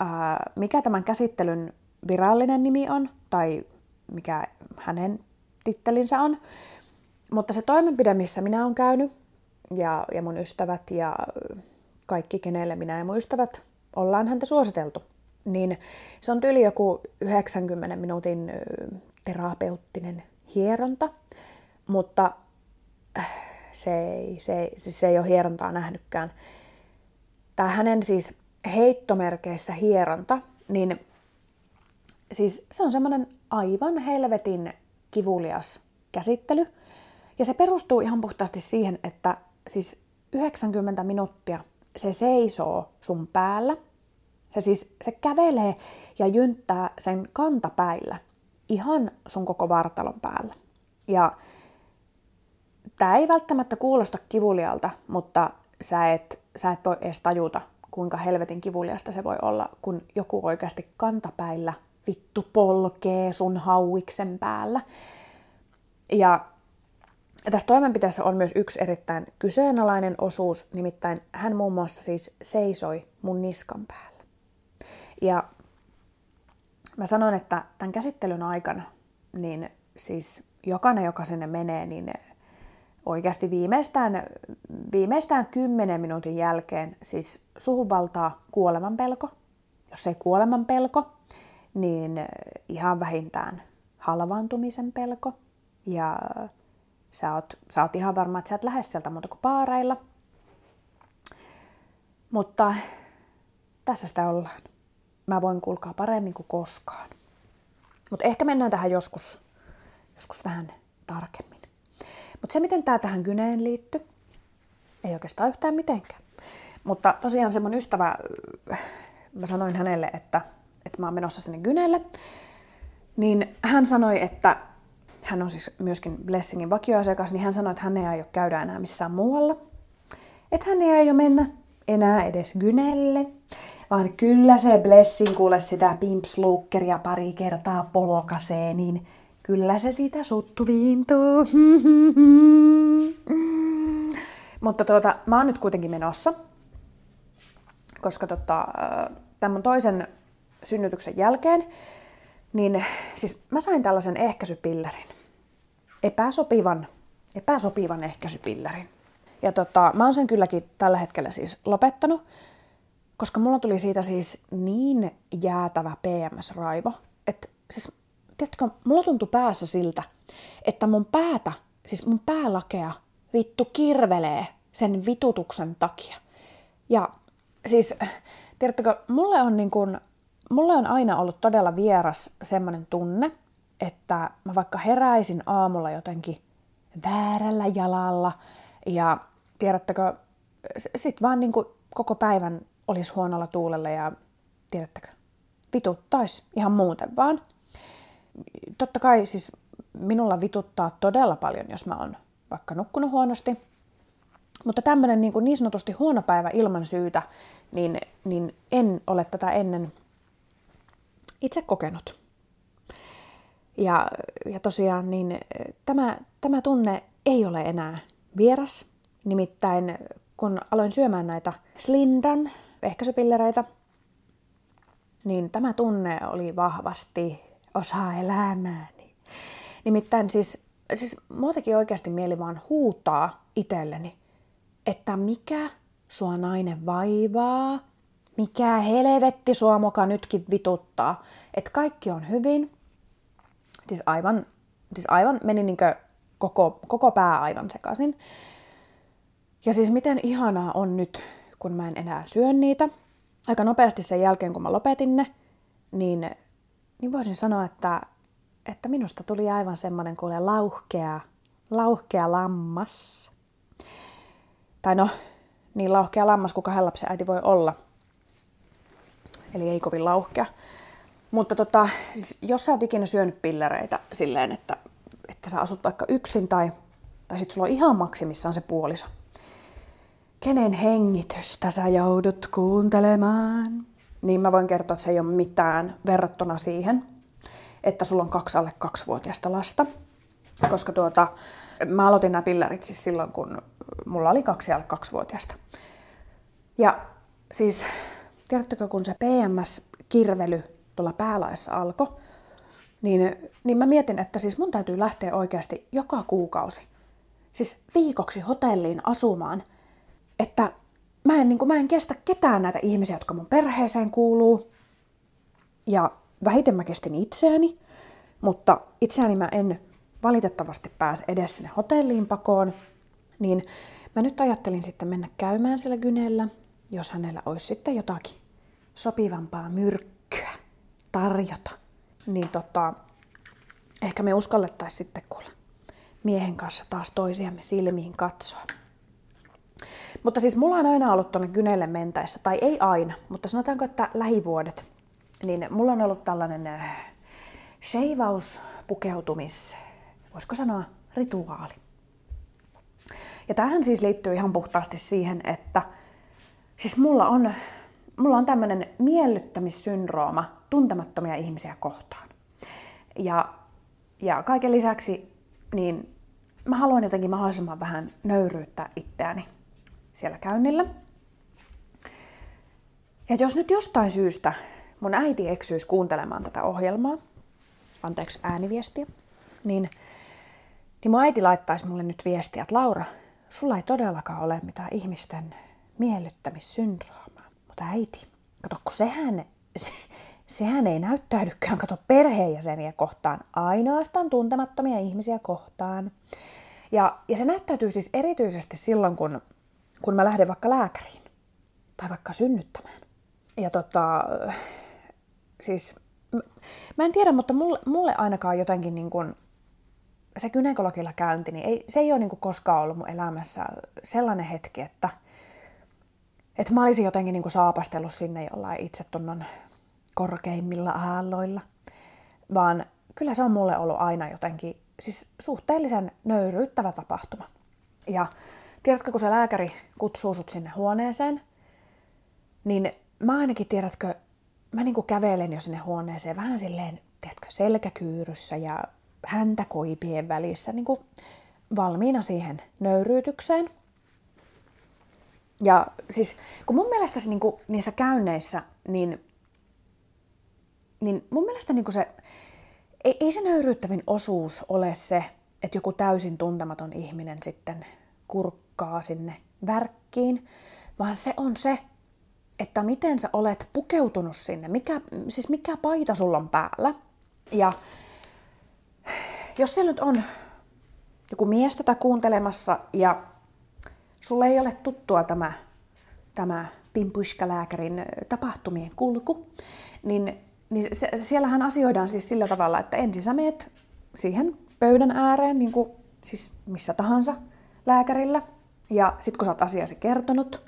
Speaker 1: ää, mikä tämän käsittelyn virallinen nimi on, tai mikä hänen tittelinsä on. Mutta se toimenpide, missä minä olen käynyt, ja, ja mun ystävät ja kaikki, kenelle minä ja mun ystävät ollaan häntä suositeltu, niin se on tyyli joku 90 minuutin terapeuttinen hieronta, mutta äh, se ei, se, ei, siis se ei ole hierontaa nähnytkään. Tämä hänen siis heittomerkeissä hieronta, niin siis se on semmoinen aivan helvetin kivulias käsittely. Ja se perustuu ihan puhtaasti siihen, että siis 90 minuuttia se seisoo sun päällä. Se siis se kävelee ja jynttää sen kantapäillä ihan sun koko vartalon päällä. Ja tämä ei välttämättä kuulosta kivulialta, mutta sä et, sä et voi edes tajuta, kuinka helvetin kivuliasta se voi olla, kun joku oikeasti kantapäillä vittu polkee sun hauiksen päällä. Ja tässä toimenpiteessä on myös yksi erittäin kyseenalainen osuus, nimittäin hän muun muassa siis seisoi mun niskan päällä. Ja mä sanon, että tämän käsittelyn aikana, niin siis jokainen, joka sinne menee, niin oikeasti viimeistään, viimeistään 10 minuutin jälkeen siis suhun valtaa kuoleman pelko. Jos ei kuoleman pelko, niin ihan vähintään halvaantumisen pelko ja Sä oot, sä oot ihan varma, että sä et lähde sieltä muuta kuin paareilla. Mutta tässä sitä ollaan. Mä voin kulkaa paremmin kuin koskaan. Mutta ehkä mennään tähän joskus, joskus vähän tarkemmin. Mutta se, miten tämä tähän Gyneen liittyy, ei oikeastaan yhtään mitenkään. Mutta tosiaan se mun ystävä, mä sanoin hänelle, että, että mä oon menossa sinne Gyneelle, niin hän sanoi, että hän on siis myöskin Blessingin vakioasiakas, niin hän sanoi, että hän ei aio käydä enää missään muualla. Että hän ei aio mennä enää edes Gynelle, vaan kyllä se Blessing kuule sitä pimpslukkeria pari kertaa polokasee, niin kyllä se sitä suttu viintuu. Mutta tuota, mä oon nyt kuitenkin menossa, koska tota, tämän toisen synnytyksen jälkeen niin siis mä sain tällaisen ehkäisypillerin. Epäsopivan, epäsopivan ehkäisypillerin. Ja tota, mä oon sen kylläkin tällä hetkellä siis lopettanut, koska mulla tuli siitä siis niin jäätävä PMS-raivo, että siis, tiedätkö, mulla tuntui päässä siltä, että mun päätä, siis mun päälakea vittu kirvelee sen vitutuksen takia. Ja siis, tiedättekö, mulle on niin kuin mulle on aina ollut todella vieras semmoinen tunne, että mä vaikka heräisin aamulla jotenkin väärällä jalalla ja tiedättekö, sit vaan niin kuin koko päivän olisi huonolla tuulella ja tiedättekö, vituttaisi ihan muuten vaan. Totta kai siis minulla vituttaa todella paljon, jos mä oon vaikka nukkunut huonosti. Mutta tämmöinen niin, niin sanotusti huono päivä ilman syytä, niin, niin en ole tätä ennen itse kokenut. Ja, ja tosiaan niin tämä, tämä tunne ei ole enää vieras. Nimittäin kun aloin syömään näitä Slindan ehkäisypillereitä, niin tämä tunne oli vahvasti osa elämääni. Nimittäin siis, siis mua teki oikeasti mieli vaan huutaa itselleni, että mikä sua nainen vaivaa, mikä helvetti sua moka nytkin vituttaa, että kaikki on hyvin. Siis aivan, siis aivan meni niinkö koko, koko pää aivan sekaisin. Ja siis miten ihanaa on nyt, kun mä en enää syö niitä. Aika nopeasti sen jälkeen, kun mä lopetin ne, niin, niin voisin sanoa, että, että minusta tuli aivan semmoinen kuule lauhkea, lauhkea lammas. Tai no, niin lauhkea lammas kuin kahden lapsen äiti voi olla. Eli ei kovin lauhkea. Mutta tota, siis jos sä oot ikinä syönyt pillereitä silleen, että, että sä asut vaikka yksin tai, tai sit sulla on ihan maksimissaan se puoliso, kenen hengitystä sä joudut kuuntelemaan, niin mä voin kertoa, että se ei ole mitään verrattuna siihen, että sulla on kaksi alle kaksivuotiaista lasta. Koska tuota, mä aloitin nämä pillerit siis silloin, kun mulla oli kaksi alle kaksivuotiaista. Ja siis, tiedättekö, kun se PMS-kirvely tuolla päälaissa alkoi, niin, niin mä mietin, että siis mun täytyy lähteä oikeasti joka kuukausi, siis viikoksi hotelliin asumaan – että mä en, niin kuin, mä en kestä ketään näitä ihmisiä, jotka mun perheeseen kuuluu. Ja vähiten mä kestin itseäni, mutta itseäni mä en valitettavasti pääse edes sinne hotelliin pakoon. Niin mä nyt ajattelin sitten mennä käymään sillä Gynellä, jos hänellä olisi sitten jotakin sopivampaa myrkkyä tarjota. Niin tota, ehkä me uskallettaisiin sitten kuulla miehen kanssa taas toisiamme silmiin katsoa. Mutta siis mulla on aina ollut tuonne Gynelle mentäessä, tai ei aina, mutta sanotaanko, että lähivuodet, niin mulla on ollut tällainen äh, sheivaus, pukeutumis, voisiko sanoa rituaali. Ja tähän siis liittyy ihan puhtaasti siihen, että siis mulla on, mulla on tämmöinen miellyttämissyndrooma tuntemattomia ihmisiä kohtaan. Ja, ja kaiken lisäksi niin mä haluan jotenkin mahdollisimman vähän nöyryyttää itseäni siellä käynnillä. Ja jos nyt jostain syystä mun äiti eksyisi kuuntelemaan tätä ohjelmaa, anteeksi ääniviestiä, niin, niin mun äiti laittaisi mulle nyt viestiä, että Laura, sulla ei todellakaan ole mitään ihmisten miellyttämissyndroomaa. Mutta äiti, kato, kun sehän, se, sehän ei näyttäydykään, kato perheenjäseniä kohtaan, ainoastaan tuntemattomia ihmisiä kohtaan. Ja, ja se näyttäytyy siis erityisesti silloin, kun kun mä lähden vaikka lääkäriin tai vaikka synnyttämään. Ja tota, siis mä en tiedä, mutta mulle, mulle ainakaan jotenkin niin kuin, se gynekologilla käynti, niin ei, se ei ole niin kuin koskaan ollut mun elämässä sellainen hetki, että, että mä olisin jotenkin niin kuin saapastellut sinne jollain itsetunnon korkeimmilla aalloilla, vaan kyllä se on mulle ollut aina jotenkin siis suhteellisen nöyryyttävä tapahtuma. Ja tiedätkö, kun se lääkäri kutsuu sut sinne huoneeseen, niin mä ainakin, tiedätkö, mä niinku kävelen jo sinne huoneeseen vähän silleen, tiedätkö, selkäkyyryssä ja häntä koipien välissä, niinku valmiina siihen nöyryytykseen. Ja siis, kun mun mielestä se, niinku, niissä käynneissä, niin, niin mun mielestä niinku se, ei, ei se nöyryyttävin osuus ole se, että joku täysin tuntematon ihminen sitten kurk pukkaa sinne värkkiin, vaan se on se, että miten sä olet pukeutunut sinne, mikä, siis mikä paita sulla on päällä. Ja jos siellä nyt on joku mies tätä kuuntelemassa ja sulle ei ole tuttua tämä tämä Pimpuiska-lääkärin tapahtumien kulku, niin, niin se, siellähän asioidaan siis sillä tavalla, että ensin sä meet siihen pöydän ääreen, niin kuin siis missä tahansa lääkärillä, ja sitten kun sä oot asiasi kertonut,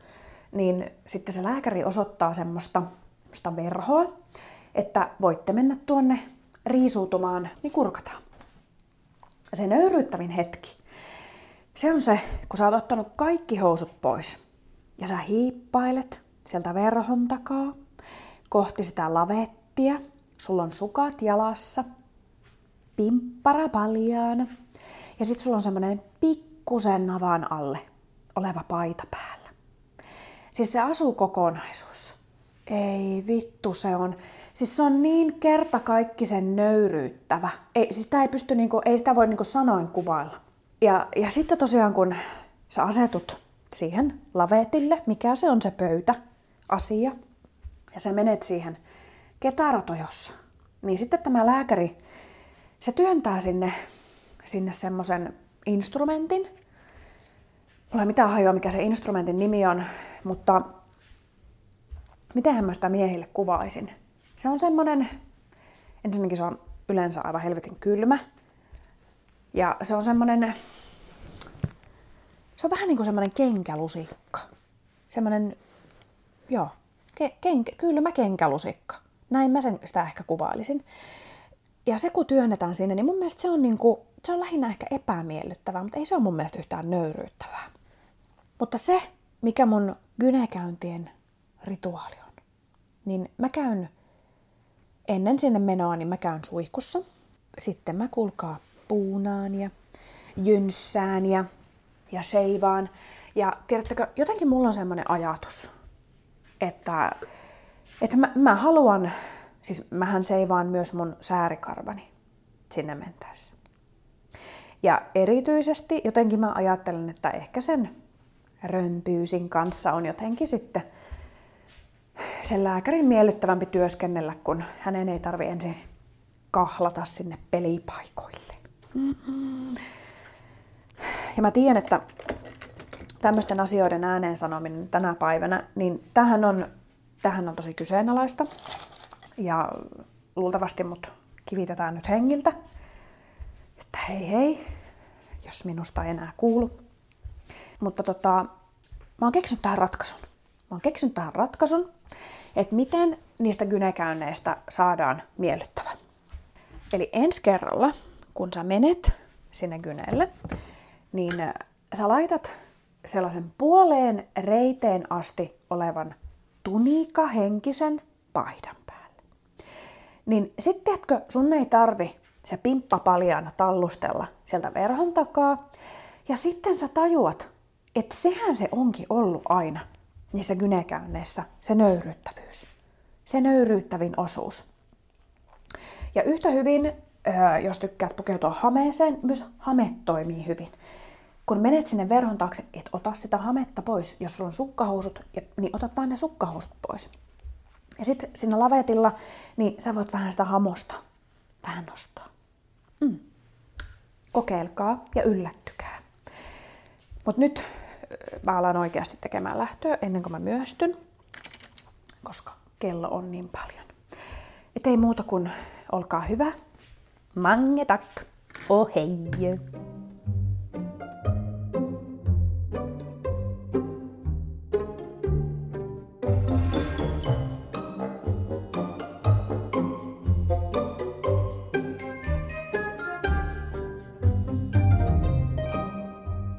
Speaker 1: niin sitten se lääkäri osoittaa semmoista, semmoista verhoa, että voitte mennä tuonne riisuutumaan, niin kurkataan. Se nöyryyttävin hetki, se on se, kun sä oot ottanut kaikki housut pois ja sä hiippailet sieltä verhon takaa kohti sitä lavettia. Sulla on sukat jalassa, pimppara paljaana ja sit sulla on semmonen pikkusen navan alle oleva paita päällä. Siis se asukokonaisuus. Ei vittu, se on. Siis se on niin kertakaikkisen nöyryyttävä. Ei, siis sitä ei, pysty, niinku, ei sitä voi niinku sanoin kuvailla. Ja, ja sitten tosiaan kun sä asetut siihen lavetille, mikä se on se pöytä, asia, ja sä menet siihen ketaratojossa, niin sitten tämä lääkäri, se työntää sinne, sinne semmoisen instrumentin. Mulla ei mitään hajoa, mikä se instrumentin nimi on, mutta miten mä sitä miehille kuvaisin? Se on semmoinen, ensinnäkin se on yleensä aivan helvetin kylmä. Ja se on semmoinen, se on vähän niin kuin semmoinen kenkälusikka. Semmoinen, joo, ke, kenkä, kylmä kenkälusikka. Näin mä sen, sitä ehkä kuvailisin. Ja se kun työnnetään sinne, niin mun mielestä se on, niin kuin, se on lähinnä ehkä epämiellyttävää, mutta ei se ole mun mielestä yhtään nöyryyttävää. Mutta se, mikä mun gynekäyntien rituaali on, niin mä käyn ennen sinne menoa, niin mä käyn suihkussa. Sitten mä kulkaa puunaan ja jynssään ja, ja seivaan. Ja tiedättekö, jotenkin mulla on semmoinen ajatus, että, että mä, mä haluan, siis mähän seivaan myös mun säärikarvani sinne mentäessä. Ja erityisesti jotenkin mä ajattelen, että ehkä sen römpyysin kanssa on jotenkin sitten sen lääkärin miellyttävämpi työskennellä, kun hänen ei tarvi ensin kahlata sinne pelipaikoille. Ja mä tiedän, että tämmöisten asioiden ääneen sanominen tänä päivänä, niin tähän on, tähän on tosi kyseenalaista. Ja luultavasti mut kivitetään nyt hengiltä, että hei hei, jos minusta ei enää kuulu. Mutta tota, mä oon keksinyt tähän ratkaisun. Mä oon keksinyt tähän ratkaisun, että miten niistä gynekäynneistä saadaan miellyttävä. Eli ensi kerralla, kun sä menet sinne gyneelle, niin sä laitat sellaisen puoleen reiteen asti olevan tunika henkisen paidan päälle. Niin sitten tiedätkö, sun ei tarvi se pimppa paljaana tallustella sieltä verhon takaa. Ja sitten sä tajuat, että sehän se onkin ollut aina niissä gynekäynneissä, se nöyryyttävyys. Se nöyryyttävin osuus. Ja yhtä hyvin, jos tykkäät pukeutua hameeseen, myös hame toimii hyvin. Kun menet sinne verhon taakse, et ota sitä hametta pois. Jos sulla on sukkahousut, niin otat vain ne sukkahousut pois. Ja sitten siinä lavetilla, niin sä voit vähän sitä hamosta vähän nostaa. Mm. Kokeilkaa ja yllättykää. Mutta nyt mä alan oikeasti tekemään lähtöä ennen kuin mä myöstyn, koska kello on niin paljon. Et ei muuta kuin olkaa hyvä. Mange tack! Oh hei!